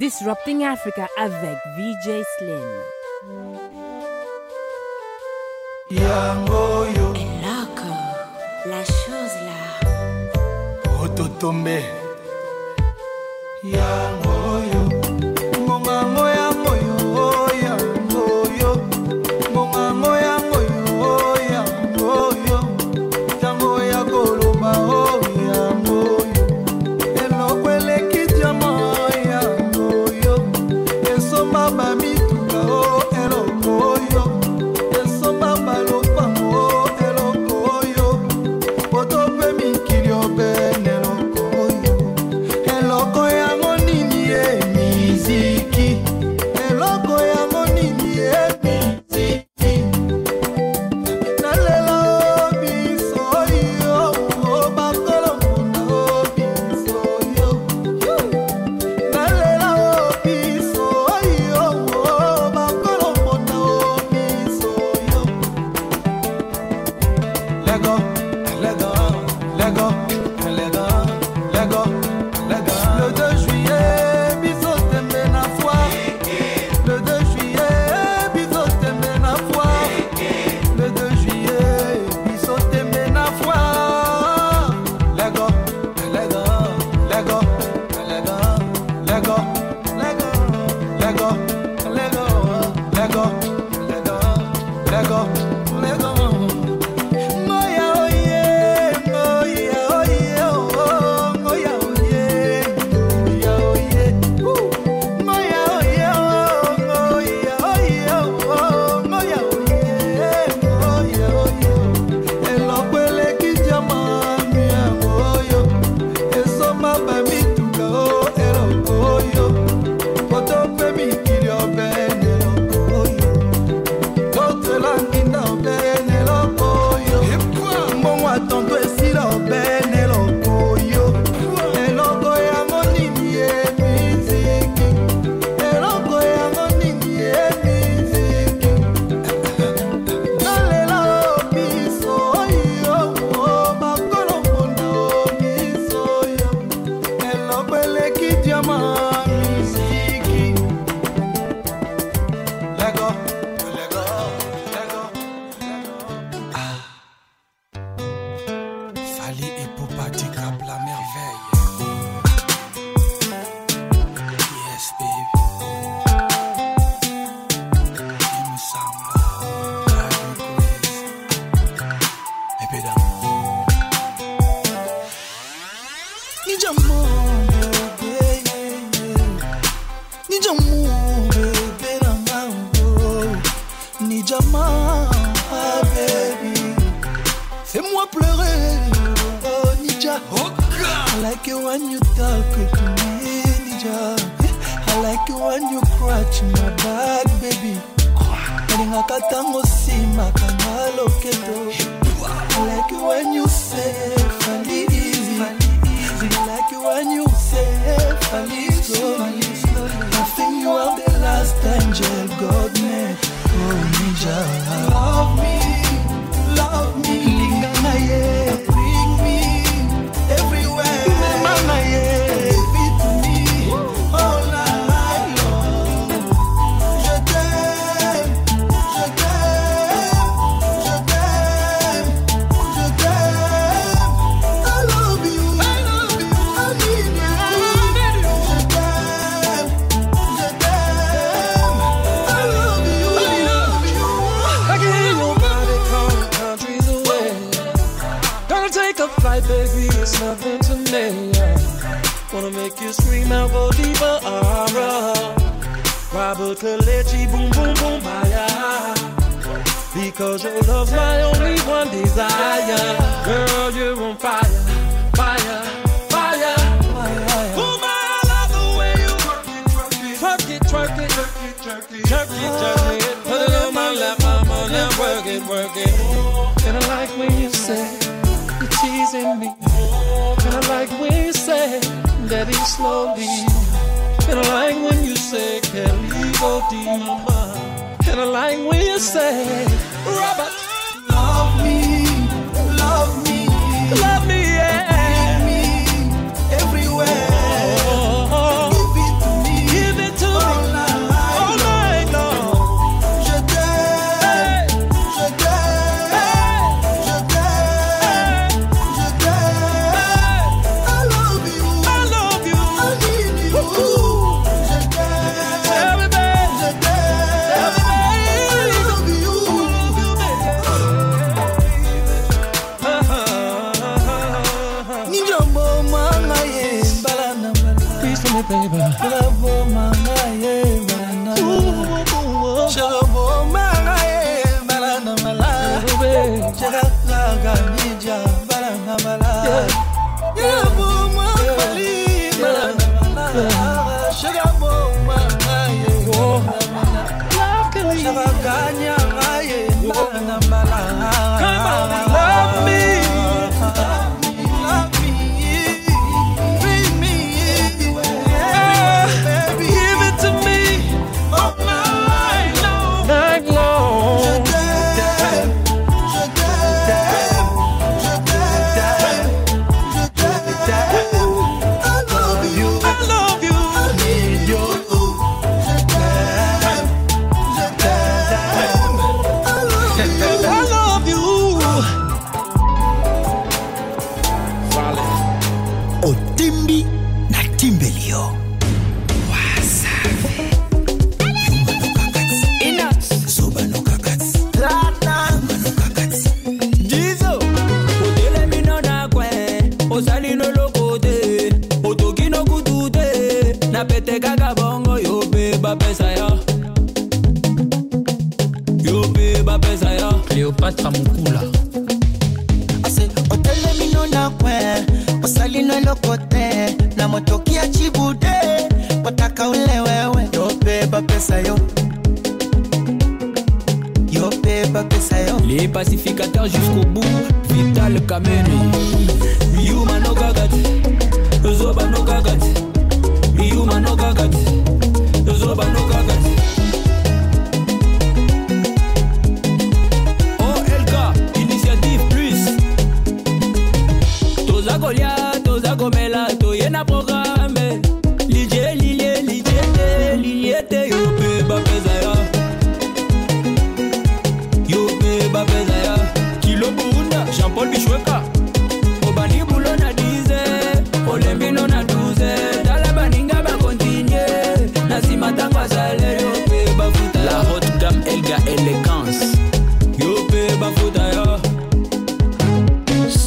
Disrupting Africa avec VJ Slim. Yangoyo. Eloko, la chose là. Ototombe. Kabla It's nothing to me. Wanna make you scream out for diva. Uh-huh. Robert Kalechi, boom, boom, boom, fire. Because your love's my only one desire. Girl, you're on fire, fire, fire. fire. Ooh, my, love the way you work it, work it, work it, work it, work it, work it, work it, work it. Put it on my it, I'm on it, work it, work it. Ooh. Kinda like we say, Daddy slowly. Kinda like when you say, Can we go deep, Mama? Kinda like you say, Robert.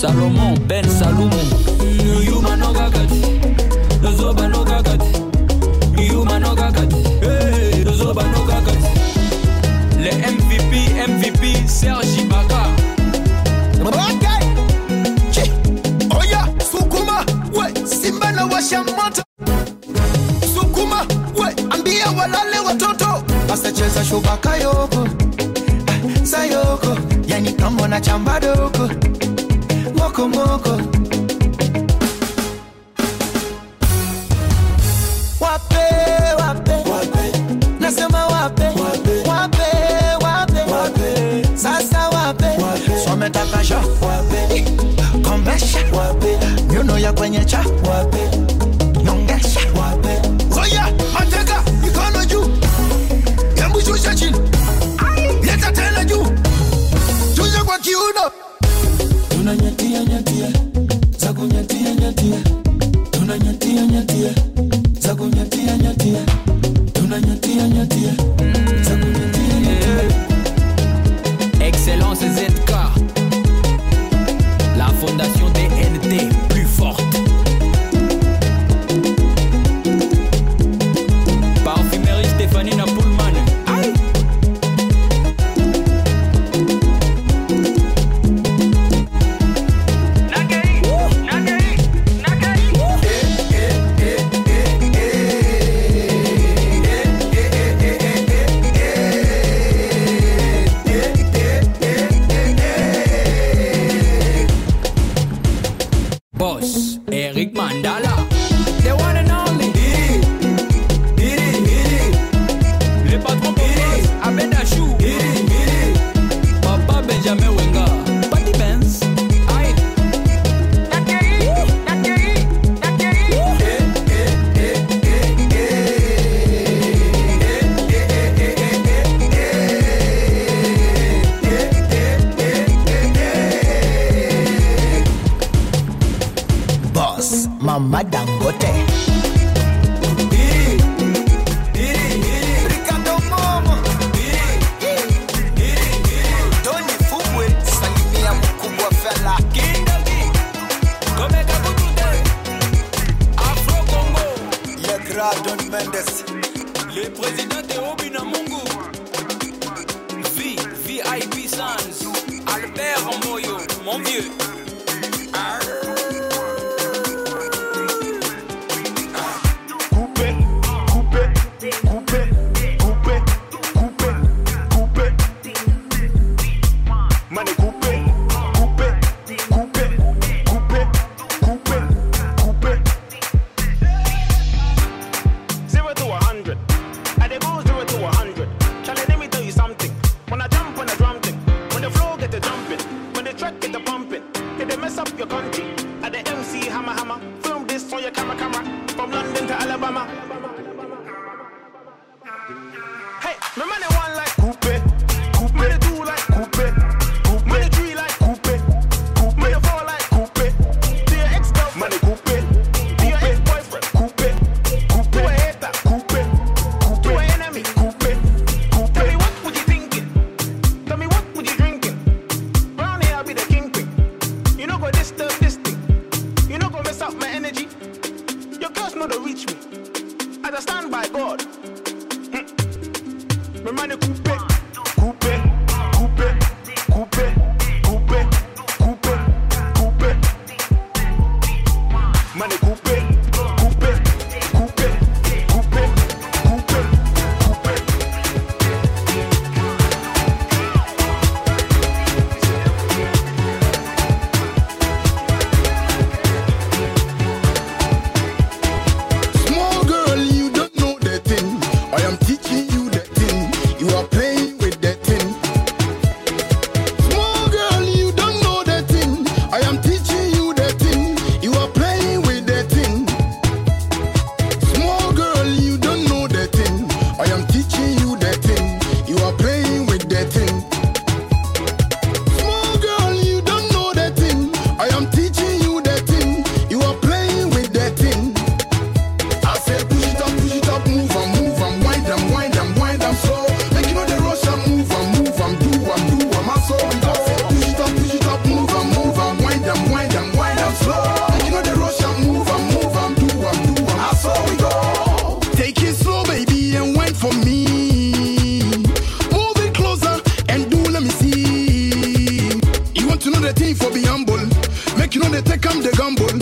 salomon ben salumu shubaka yoko sayoko. Yani kambo na chamba doko mokomoko wape wape, wape. nasema wape. Nyuno ya kwenye cha. Wape. dear. Gra Don Mendes. Le Presidente Obina Mungu. V, VIP Sans. Albert Moyo, mon vieux. Me money coupe they come, they gumbo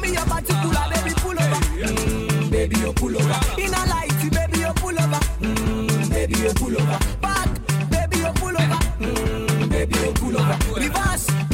Take me up and pull over, baby, pull over. Mm, baby, you pull over. In a light, baby, you pull over. Mm, baby, you pull over. Back, baby, you pull over. Mm, baby, you pull over. Reverse.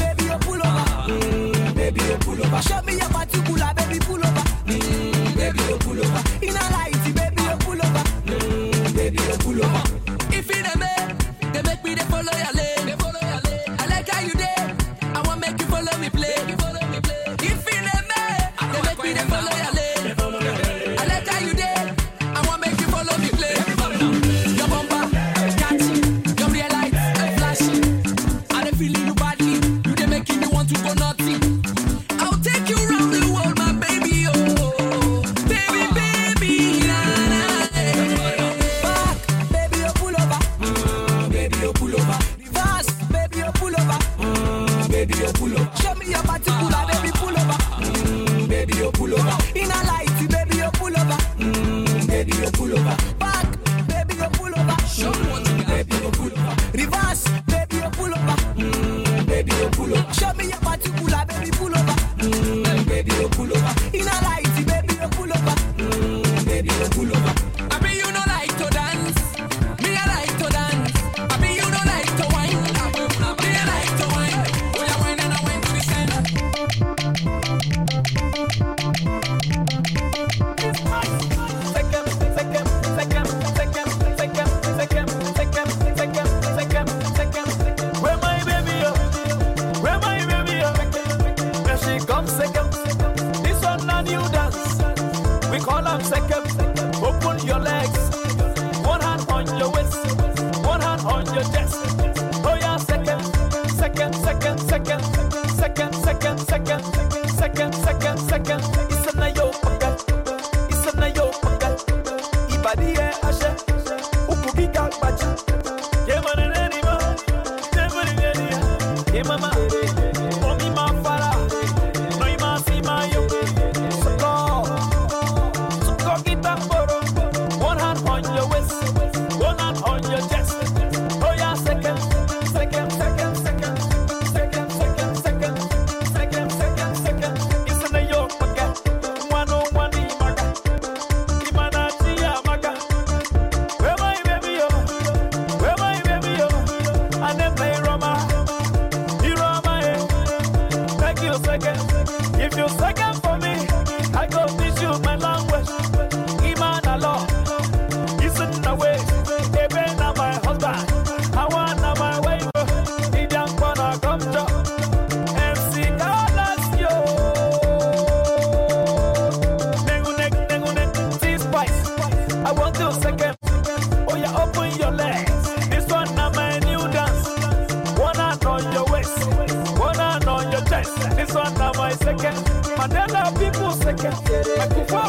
Kufa.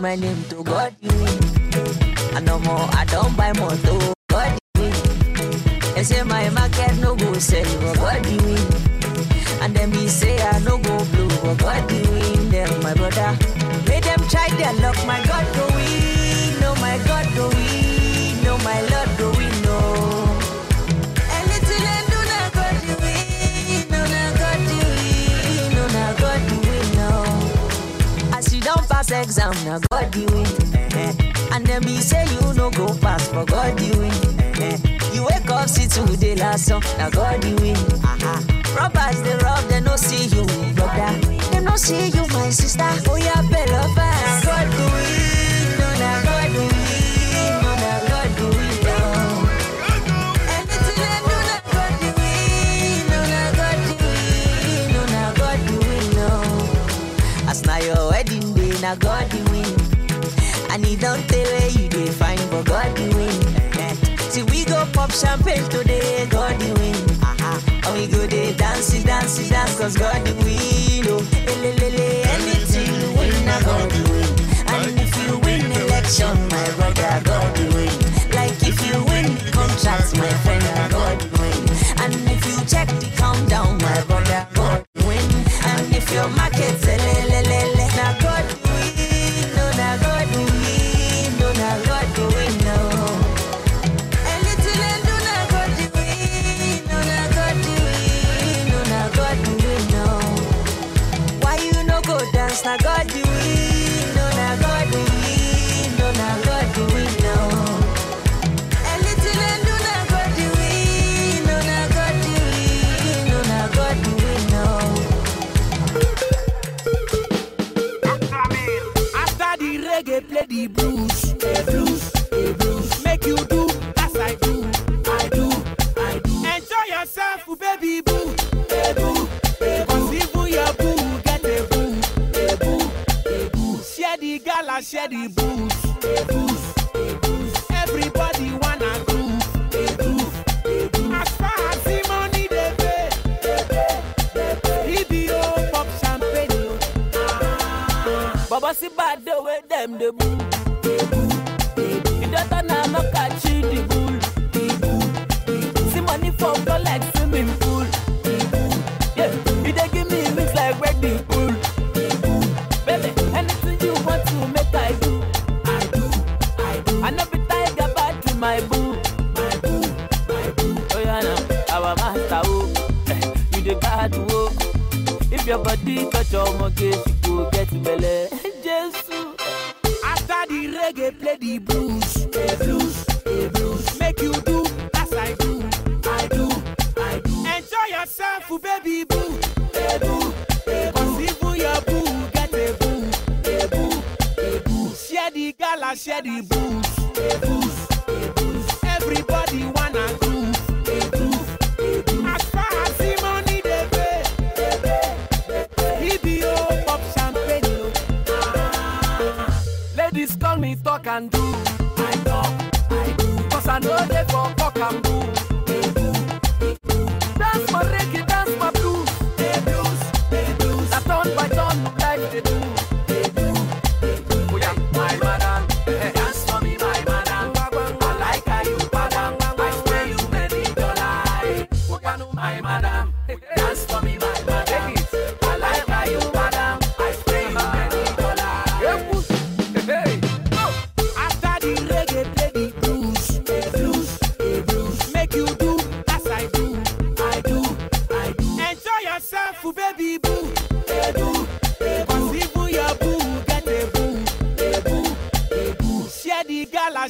my name. exam, now God you win. Eh. And then be say you no go pass, for God you win. Eh. You wake up, see the last song, now God you win. Uh-huh. Robbers, they rob, they no see you, brother. They no see you, my sister. Oh yeah, beloved, God you win. me down tell where you dey fine, but God the win. Eh, eh. See we go pop champagne today, God the win. And we go dey dance, dance, dance, cause God the win. Oh, elelele, anything you win, I God the win. And if you win election, my brother, God the win. Like if you win contracts, my friend, I God the win. And if you check the countdown, my brother, God the win. And if your market's a hard work. If your body touch your mortgage, you go get belly. Jesus. After the reggae, play the blues. The blues, the blues. Make you do as I do. I do, I do. Enjoy yourself, oh, baby boo. The boo, the boo. Even your boo, get a boo. The boo, the boo. Share the gala, share the booze. The boo. can do. I know I do. Cause I know they for fuck and do.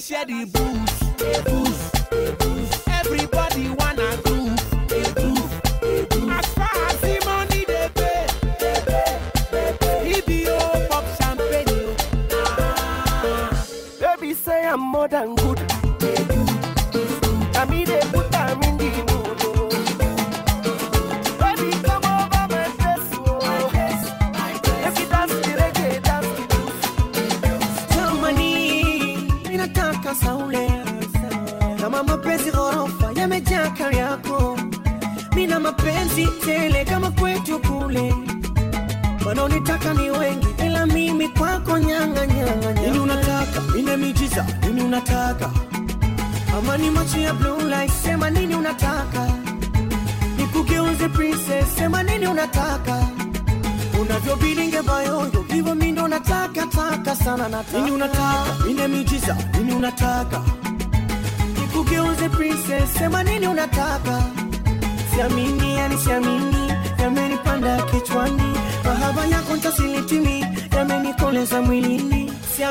share the booze.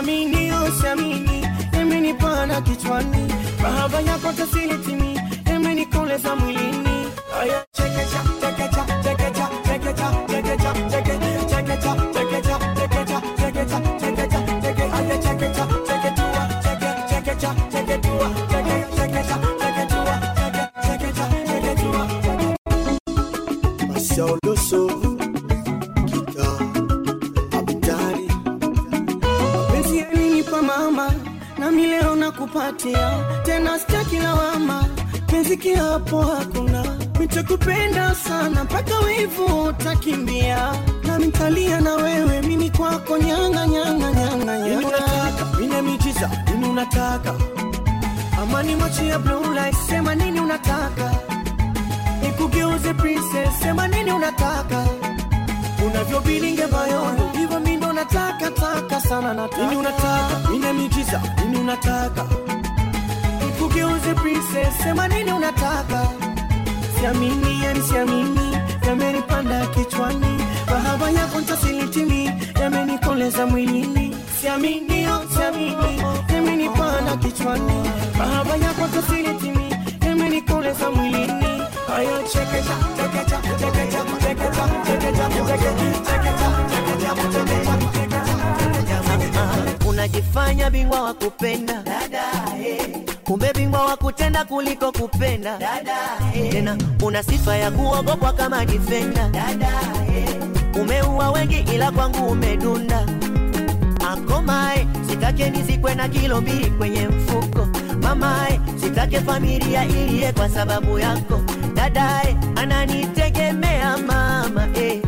Amini usiamini, oh, imenipa na kichwani, mahaba yako tasili nini unataka unavyobilinge bayondo hivyo mindo nataka taka sana nataka. Nini unataka miujiza nini unataka. Kugeuze princess sema nini unataka? Siamini yani siamini yamenipanda kichwani. Mahaba yako ntasilitimi yamenikoleza mwilini. Siamini oh, siamini yamenipanda kichwani. Mahaba yako ntasilitimi yamenikoleza mwilini Unajifanya bingwa wa kupenda. Kumbe bingwa wa kutenda kuliko kupenda. Tena, una sifa ya kuogopwa kama difenda. Umeua wengi ila kwangu umedunda. Akomae sitake nizikwe na kilo mbili kwenye mfuko mamae sitake familia iliye kwa sababu yako dadae ananitegemea mama eh.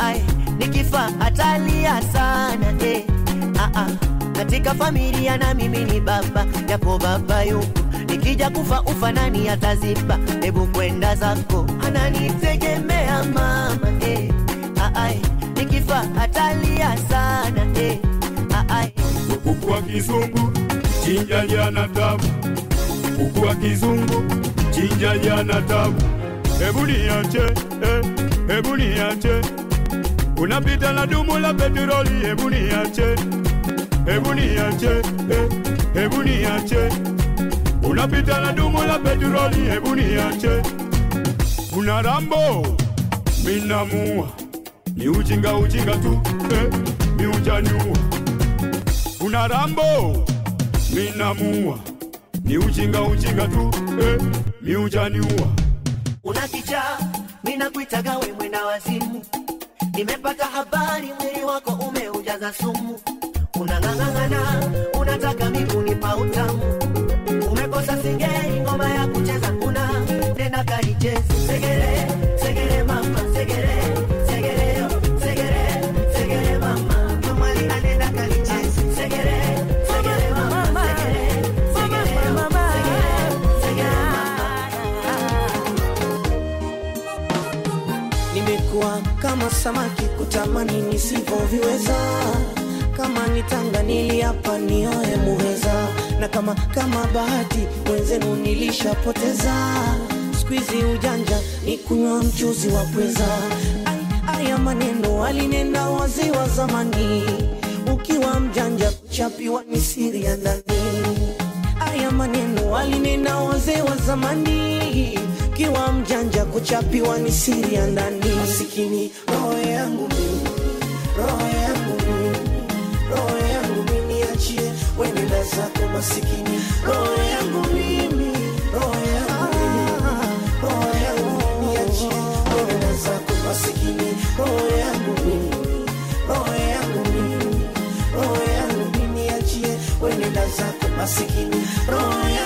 Aae, nikifa atalia sana eh. Aa, katika familia na mimi ni baba japo baba yuko nikija kufa ufa nani ataziba hebu kwenda zako ananitegemea mama eh. Aae, nikifa atalia sana eh. Aae, kuku wa kizungu chinja jana tabu. Kuku wa kizungu chinja jana tabu. Hebu niache eh, hebu niache. Unapita na dumu la petroli hebu niache. Hebu niache eh, hebu niache. Unapita na dumu la petroli hebu niache. Una rambo minamua ni ujinga ujinga tu eh, mi ujaniua una rambo. Minamua ni ujinga ujinga tu. Eh, miujaniua una kichaa ninakuitaga we mwenda wazimu. Nimepata habari mwili wako umeujaza sumu. Unang'ang'ang'ana unataka migunipa utamu. Umekosa singeli ngoma ya kucheza kuna. Nena kaichezi segere samaki kutamani nisivyoviweza. Kama nitanga niliapa nioe muheza. Na kama kama bahati wenzenu nilishapoteza. Skuizi ujanja ni kunywa mchuzi wa pweza. Ai, aya maneno alinena wazee wa zamani. Ukiwa mjanja kuchapiwa ni siri ya ndani. Haya maneno alinena wazee wa zamani, kiwa mjanja kuchapiwa ni siri ya ndani. Masikini roho yangu roho yangu roho yangu mimi, niachie wenenda zako. Masikini, roho yangu mimi, masikini, roho yangu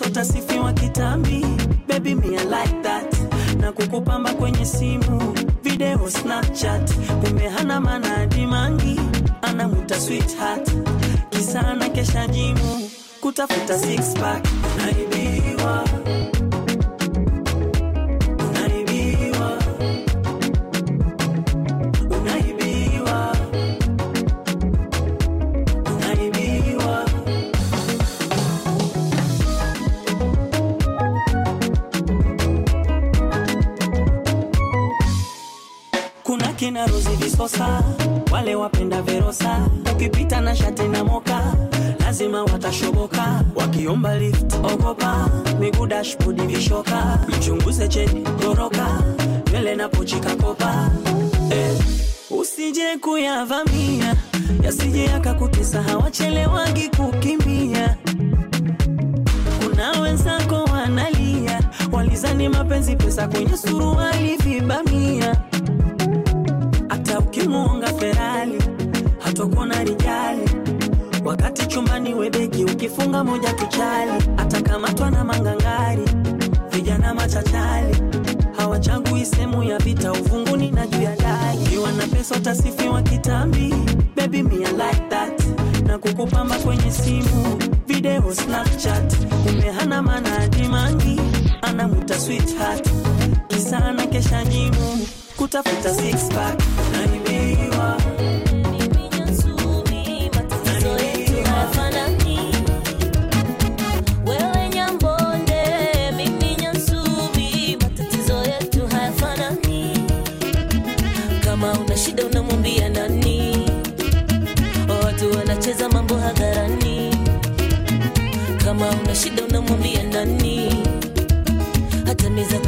pesa utasifiwa kitambi. Baby me I like that. Na kukupamba kwenye simu video snapchat. Kumbe hana maana dimangi anamuta sweetheart. Kisa ana kesha jimu. Kutafuta six pack. Unaibiwa Rozi wale wapenda Verosa, ukipita na shati na moka lazima watashoboka, wakiomba lift ogopa, miguu dashboard vishoka, mchunguze cheni goroka, nywele na pochi kakopa. Eh, usije kuyavamia. Yasije yakakutesa, hawachelewagi kukimbia. Kuna wenzako wanalia, walizani mapenzi pesa kwenye suruali vibamia ukimuonga Ferali hatokuona rijali, wakati chumbani webeki ukifunga moja tuchali, atakamatwa na mangangari, vijana machachali hawachagui sehemu ya vita, uvunguni na juu ya dari. Kiwa na pesa utasifiwa kitambi, baby me like that, na kukupamba kwenye simu video Snapchat, umehana hana maana dimangi, anamuta sweetheart, kisa na kesha nyimu kutafuta six pack na mwambia nani hata niza